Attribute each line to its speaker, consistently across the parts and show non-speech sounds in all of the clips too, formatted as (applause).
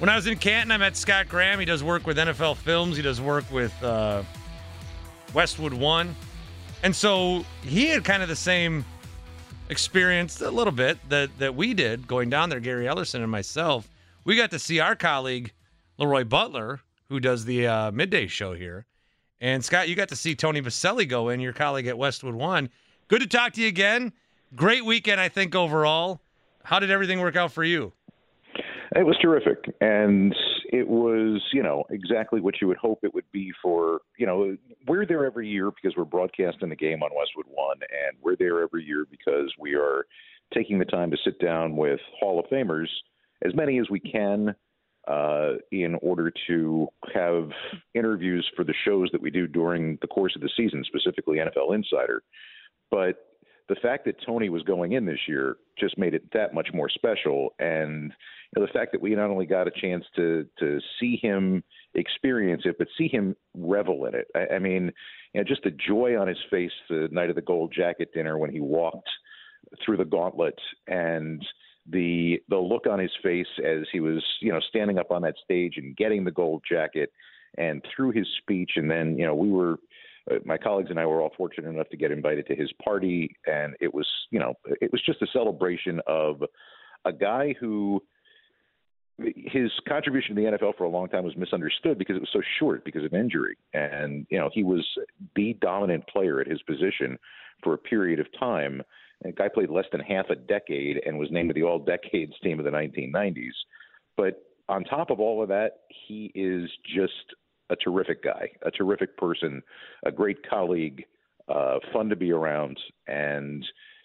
Speaker 1: When I was in Canton, I met Scott Graham. He does work with NFL Films. He does work with uh, Westwood One, and so he had kind of the same experience a little bit that that we did going down there. Gary Ellerson and myself, we got to see our colleague Leroy Butler, who does the uh, midday show here, and Scott, you got to see Tony Boselli go in, your colleague at Westwood One. Good to talk to you again. Great weekend, I think overall. How did everything work out for you?
Speaker 2: It was terrific, and it was, you know, exactly what you would hope it would be for, you know, we're there every year because we're broadcasting the game on Westwood One, and we're there every year because we are taking the time to sit down with Hall of Famers, as many as we can, uh, in order to have interviews for the shows that we do during the course of the season, specifically NFL Insider. But the fact that Tony was going in this year just made it that much more special. And you know, the fact that we not only got a chance to to see him experience it, but see him revel in it. I, I mean, you know, just the joy on his face the night of the gold jacket dinner when he walked through the gauntlet and the the look on his face as he was you know standing up on that stage and getting the gold jacket and through his speech and then you know we were Uh, my colleagues and I were all fortunate enough to get invited to his party, and it was, you know, it was just a celebration of a guy who his contribution to the NFL for a long time was misunderstood because it was so short because of injury, and you know he was the dominant player at his position for a period of time. The guy played less than half a decade and was named to the All Decades team of the 1990s. But on top of all of that, he is just a terrific guy, a terrific person, a great colleague, uh, fun to be around, and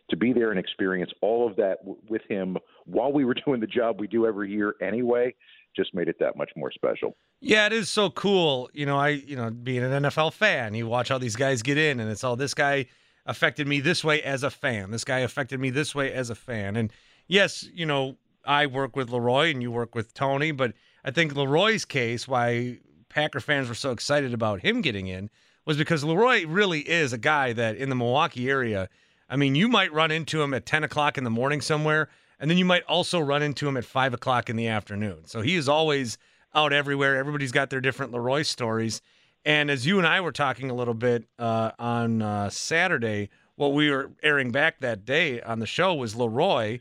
Speaker 2: to be there and experience all of that w- with him while we were (laughs) doing the job we do every year anyway just made it that much more special.
Speaker 1: Yeah, it is so cool. You know, I, you know, being an NFL fan, you watch all these guys get in and it's all this guy affected me this way as a fan. This guy affected me this way as a fan. And yes, you know, I work with Leroy and you work with Tony, but I think Leroy's case, why Packer fans were so excited about him getting in, was because Leroy really is a guy that in the Milwaukee area, I mean, you might run into him at 10 o'clock in the morning somewhere, and then you might also run into him at 5 o'clock in the afternoon. So he is always out everywhere. Everybody's got their different Leroy stories. And as you and I were talking a little bit uh, on uh, Saturday, what we were airing back that day on the show was Leroy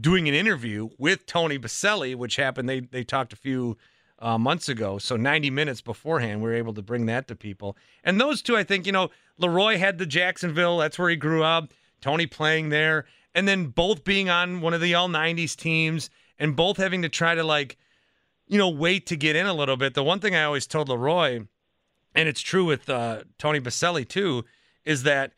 Speaker 1: doing an interview with Tony Boselli, which happened. They they talked a few uh, months ago, so 90 minutes beforehand, we were able to bring that to people. And those two, I think, you know, Leroy had the Jacksonville. That's where he grew up. Tony playing there, and then both being on one of the all 90s teams, and both having to try to like, you know, wait to get in a little bit. The one thing I always told Leroy, and it's true with uh, Tony Boselli too, is that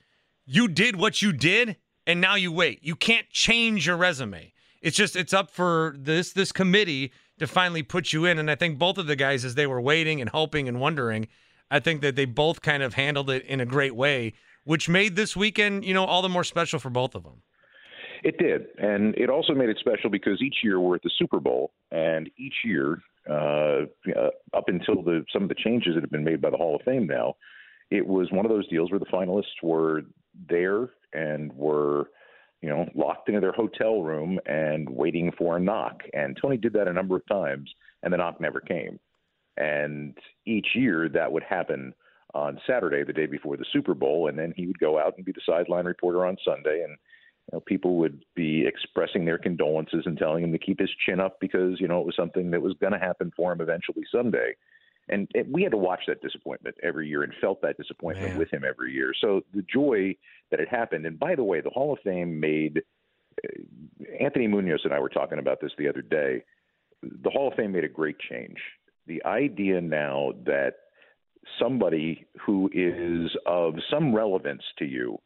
Speaker 1: you did what you did, and now you wait. You can't change your resume. It's just it's up for this this committee to finally put you in. And I think both of the guys, as they were waiting and hoping and wondering, I think that they both kind of handled it in a great way, which made this weekend, you know, all the more special for both of them.
Speaker 2: It did, and it also made it special because each year we're at the Super Bowl, and each year, uh, uh, up until the some of the changes that have been made by the Hall of Fame now, it was one of those deals where the finalists were there and were, you know, locked into their hotel room and waiting for a knock. And Tony did that a number of times, and the knock never came. And each year that would happen on Saturday, the day before the Super Bowl, and then he would go out and be the sideline reporter on Sunday and you know, people would be expressing their condolences and telling him to keep his chin up because you know it was something that was going to happen for him eventually someday. And it, we had to watch that disappointment every year and felt that disappointment
Speaker 1: Man.
Speaker 2: with him every year. So the joy that it happened. And by the way, the Hall of Fame made uh, Anthony Munoz and I were talking about this the other day. The Hall of Fame made a great change. The idea now that somebody who is of some relevance to you,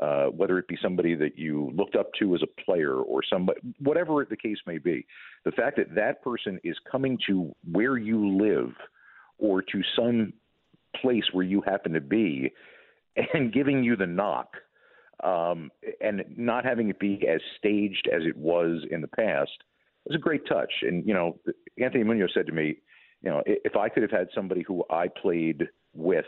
Speaker 2: uh, whether it be somebody that you looked up to as a player or somebody, whatever the case may be, the fact that that person is coming to where you live or to some place where you happen to be and giving you the knock um, and not having it be as staged as it was in the past was a great touch. And, you know, Anthony Munoz said to me, you know, if I could have had somebody who I played with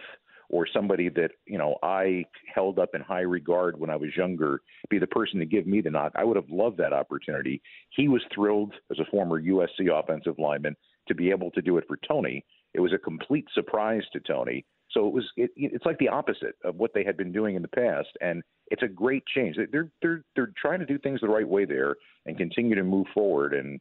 Speaker 2: or somebody that, you know, I held up in high regard when I was younger be the person to give me the knock, I would have loved that opportunity. He was thrilled as a former USC offensive lineman to be able to do it for Tony. It was a complete surprise to Tony. So it was it, it's like the opposite of what they had been doing in the past, and it's a great change. They're they're they're trying to do things the right way there and continue to move forward. And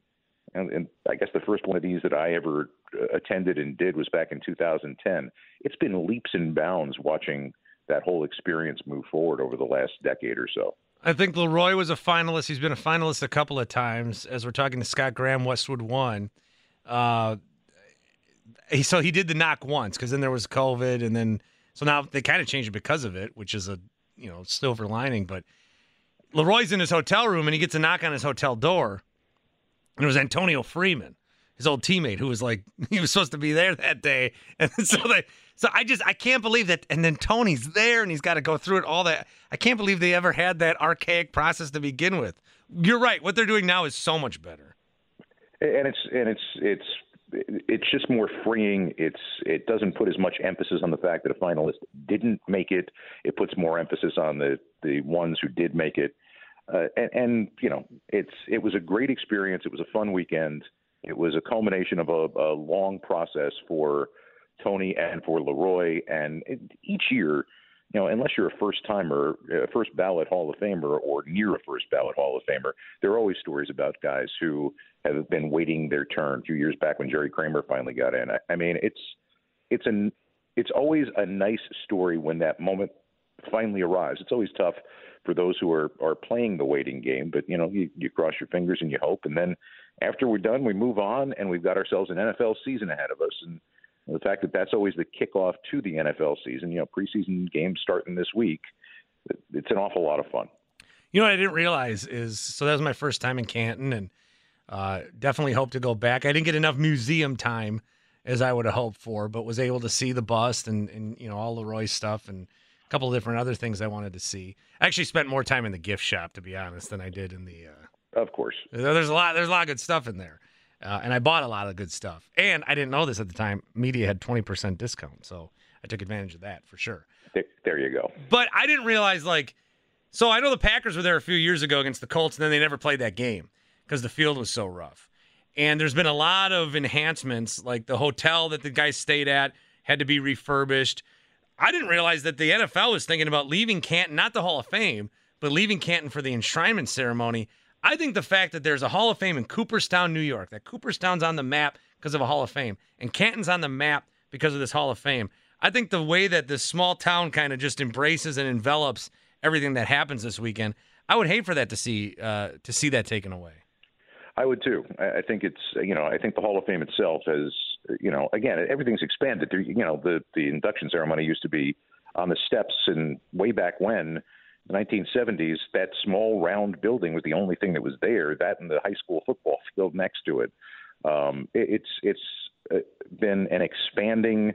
Speaker 2: and, and I guess the first one of these that I ever uh, attended and did was back in 2010. It's been leaps and bounds watching that whole experience move forward over the last decade or so.
Speaker 1: I think Leroy was a finalist. He's been a finalist a couple of times. As we're talking to Scott Graham, Westwood One. Uh, he, so he did the knock once because then there was COVID, and then so now they kind of changed it because of it, which is a you know silver lining. But Leroy's in his hotel room and he gets a knock on his hotel door, and it was Antonio Freeman, his old teammate, who was like (laughs) he was supposed to be there that day, (laughs) and so they. So I just I can't believe that, and then Tony's there and he's got to go through it all that. I can't believe they ever had that archaic process to begin with. You're right. What they're doing now is so much better.
Speaker 2: And it's and it's it's it's just more freeing. It's it doesn't put as much emphasis on the fact that a finalist didn't make it. It puts more emphasis on the the ones who did make it. Uh, and, and you know, it's it was a great experience. It was a fun weekend. It was a culmination of a, a long process for Tony and for Leroy. And it, each year, you know, unless you're a first timer, a first ballot Hall of Famer, or near a first ballot Hall of Famer, there are always stories about guys who have been waiting their turn. A few years back when Jerry Kramer finally got in, I, I mean, it's it's an it's always a nice story when that moment finally arrives. It's always tough for those who are are playing the waiting game, but you know, you, you cross your fingers and you hope, and then after we're done, we move on, and we've got ourselves an NFL season ahead of us, and the fact that that's always the kickoff to the NFL season, you know, preseason games starting this week, it's an awful lot of fun.
Speaker 1: You know what I didn't realize is so that was my first time in Canton and uh, definitely hope to go back. I didn't get enough museum time as I would have hoped for, but was able to see the bust and, and you know all Leroy's stuff and a couple of different other things I wanted to see. I actually spent more time in the gift shop to be honest than I did in the. Uh,
Speaker 2: of course,
Speaker 1: there's a lot. There's a lot of good stuff in there. Uh, and I bought a lot of good stuff. And I didn't know this at the time. Media had 20% discount. So I took advantage of that for sure.
Speaker 2: There you go.
Speaker 1: But I didn't realize, like, so I know the Packers were there a few years ago against the Colts, and then they never played that game because the field was so rough. And there's been a lot of enhancements, like the hotel that the guys stayed at had to be refurbished. I didn't realize that the NFL was thinking about leaving Canton, not the Hall of Fame, but leaving Canton for the enshrinement ceremony I think the fact that there's a Hall of Fame in Cooperstown, New York, that Cooperstown's on the map because of a Hall of Fame, and Canton's on the map because of this Hall of Fame. I think the way that this small town kind of just embraces and envelops everything that happens this weekend, I would hate for that to see uh, to see that taken away.
Speaker 2: I would too. I think it's you know I think the Hall of Fame itself has you know again everything's expanded. You know the the induction ceremony used to be on the steps and way back when the 1970s, that small round building was the only thing that was there. That and the high school football field next to it. Um, it it's it's uh, been an expanding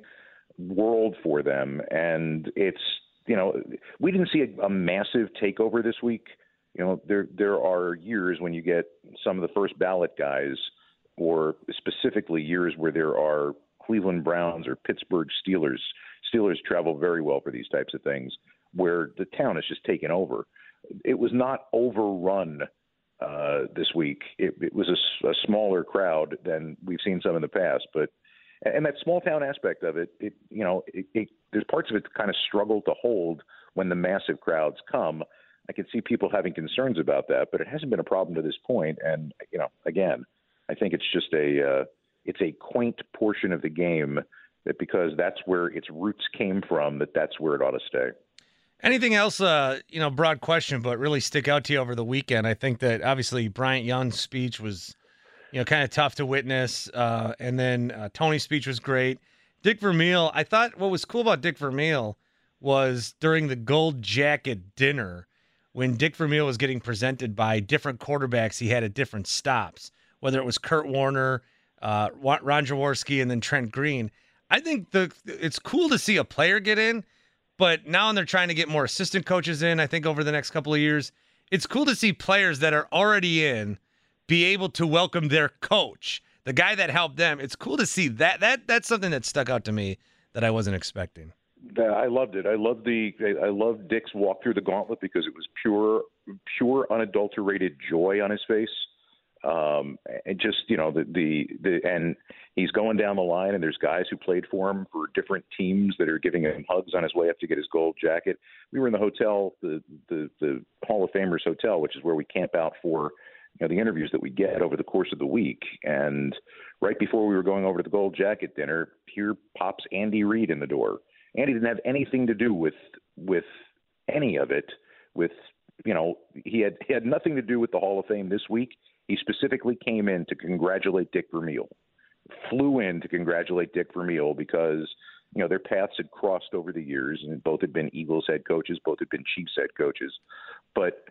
Speaker 2: world for them, and it's you know we didn't see a, a massive takeover this week. You know there there are years when you get some of the first ballot guys, or specifically years where there are Cleveland Browns or Pittsburgh Steelers. Steelers travel very well for these types of things where the town is just taken over. It was not overrun uh, this week. It, it was a, a, smaller crowd than we've seen some in the past, but and that small town aspect of it, it you know, it, it, there's parts of it that kind of struggle to hold when the massive crowds come. I can see people having concerns about that, but it hasn't been a problem to this point. And you know, again, I think it's just a uh, it's a quaint portion of the game that because that's where its roots came from, that that's where it ought to stay.
Speaker 1: Anything else, uh, you know, broad question, but really stick out to you over the weekend? I think that obviously Bryant Young's speech was, you know, kind of tough to witness. Uh, and then uh, Tony's speech was great. Dick Vermeil, I thought what was cool about Dick Vermeil was during the gold jacket dinner when Dick Vermeil was getting presented by different quarterbacks he had at different stops, whether it was Kurt Warner, uh, Ron Jaworski, and then Trent Green. I think the it's cool to see a player get in, but now they're trying to get more assistant coaches in. I think over the next couple of years, it's cool to see players that are already in be able to welcome their coach, the guy that helped them. It's cool to see that. That that's something that stuck out to me that I wasn't expecting.
Speaker 2: I loved it. I loved the I loved Dick's walk through the gauntlet because it was pure pure unadulterated joy on his face. Um, and just you know the, the the and he's going down the line and there's guys who played for him for different teams that are giving him hugs on his way up to get his gold jacket. We were in the hotel, the the the Hall of Famers hotel, which is where we camp out for you know the interviews that we get over the course of the week. And right before we were going over to the gold jacket dinner, here pops Andy Reid in the door Andy didn't have anything to do with with any of it. With you know, he had he had nothing to do with the Hall of Fame this week. He specifically came in to congratulate Dick Vermeil, flew in to congratulate Dick Vermeil because you know their paths had crossed over the years, and both had been Eagles head coaches, both had been Chiefs head coaches. But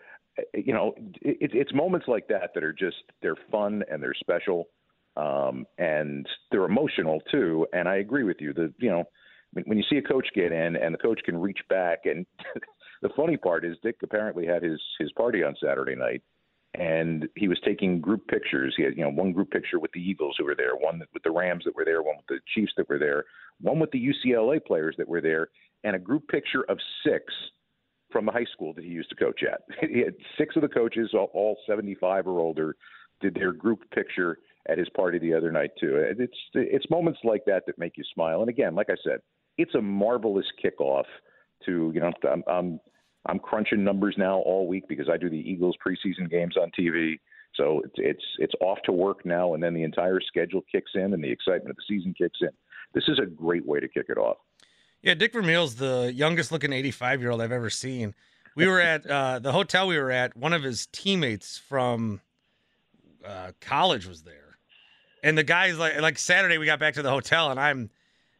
Speaker 2: you know, it, it's moments like that that are just they're fun and they're special, um, and they're emotional too. And I agree with you. The you know when you see a coach get in and the coach can reach back and (laughs) the funny part is Dick apparently had his his party on Saturday night and he was taking group pictures. He had, you know, one group picture with the Eagles who were there, one with the Rams that were there, one with the Chiefs that were there, one with the UCLA players that were there, and a group picture of six from the high school that he used to coach at. (laughs) He had six of the coaches, all 75 or older, did their group picture at his party the other night too. It's it's moments like that that make you smile. And again, like I said, it's a marvelous kickoff to you know I'm, I'm I'm crunching numbers now all week because I do the Eagles preseason games on TV. So it's it's it's off to work now, and then the entire schedule kicks in, and the excitement of the season kicks in. This is a great way to kick it off.
Speaker 1: Yeah, Dick Vermeil's the youngest looking 85 year old I've ever seen. We were at uh, the hotel we were at. One of his teammates from uh, college was there, and the guy's like, like Saturday we got back to the hotel, and I'm,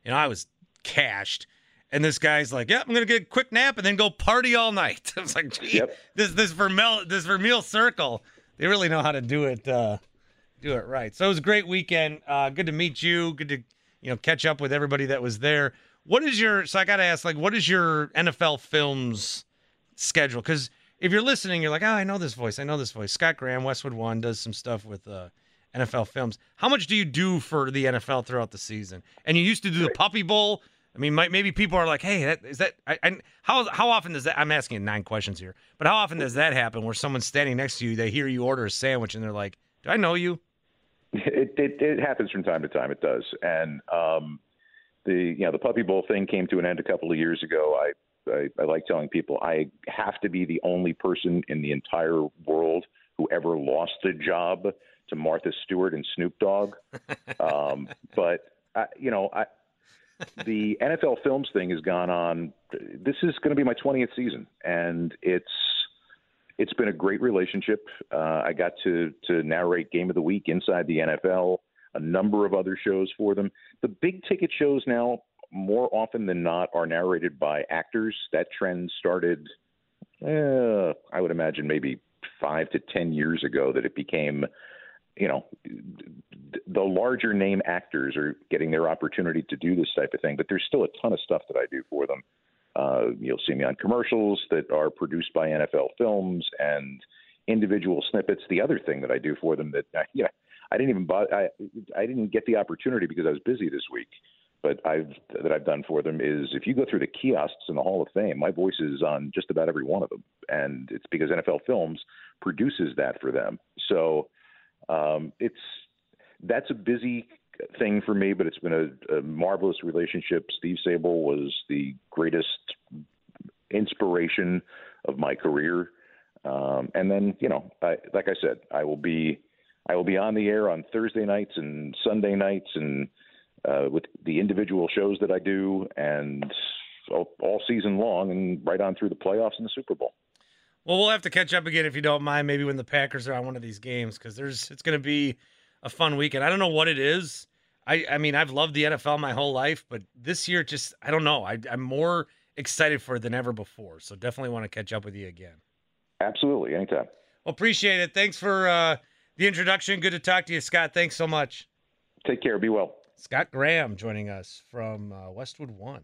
Speaker 1: you know, I was cashed. And this guy's like, "Yeah, I'm gonna get a quick nap and then go party all night." (laughs) I was like, "Gee, yep. this this Vermeil this Vermeil circle, they really know how to do it uh, do it right." So it was a great weekend. Uh, good to meet you. Good to you know catch up with everybody that was there. What is your so I got to ask like what is your NFL films schedule? Because if you're listening, you're like, "Oh, I know this voice. I know this voice." Scott Graham, Westwood One, does some stuff with uh, NFL films. How much do you do for the NFL throughout the season? And you used to do the Puppy Bowl I mean, maybe people are like, "Hey, that, is that?" I, I, how how often does that? I'm asking nine questions here, but how often does that happen? Where someone's standing next to you, they hear you order a sandwich, and they're like, "Do I know you?" (laughs)
Speaker 2: It it, it happens from time to time. It does, and um, the you know the puppy bowl thing came to an end a couple of years ago. I, I I like telling people I have to be the only person in the entire world who ever lost a job to Martha Stewart and Snoop Dogg. (laughs) um, but I, you know, I the NFL Films thing has gone on. This is going to be my 20th season, and it's it's been a great relationship. Uh, I got to to narrate Game of the Week inside the NFL, a number of other shows for them. The big ticket shows now, more often than not, are narrated by actors. That trend started, uh, I would imagine, maybe five to ten years ago. That it became you know, the larger name actors are getting their opportunity to do this type of thing, but there's still a ton of stuff that I do for them. Uh, you'll see me on commercials that are produced by NFL Films and individual snippets. The other thing that I do for them that (laughs) uh, yeah, I didn't even buy, I I didn't get the opportunity because I was busy this week. But I've that I've done for them is if you go through the kiosks in the Hall of Fame, my voice is on just about every one of them, and it's because NFL Films produces that for them. So um, it's that's a busy thing for me, but it's been a, a marvelous relationship. Steve Sabol was the greatest inspiration of my career. Um, and then, you know, I, like I said, I will be I will be on the air on Thursday nights and Sunday nights and uh, with the individual shows that I do, and all, all season long, and right on through the playoffs and the Super Bowl.
Speaker 1: Well, we'll have to catch up again if you don't mind. Maybe when the Packers are on one of these games, because there's it's going to be a fun weekend. I don't know what it is. I I mean I've loved the NFL my whole life, but this year just I don't know. I, I'm more excited for it than ever before. So definitely want to catch up with you again.
Speaker 2: Absolutely, anytime.
Speaker 1: Well, appreciate it. Thanks for uh, the introduction. Good to talk to you, Scott. Thanks so much.
Speaker 2: Take care. Be well.
Speaker 1: Scott Graham joining us from uh, Westwood One.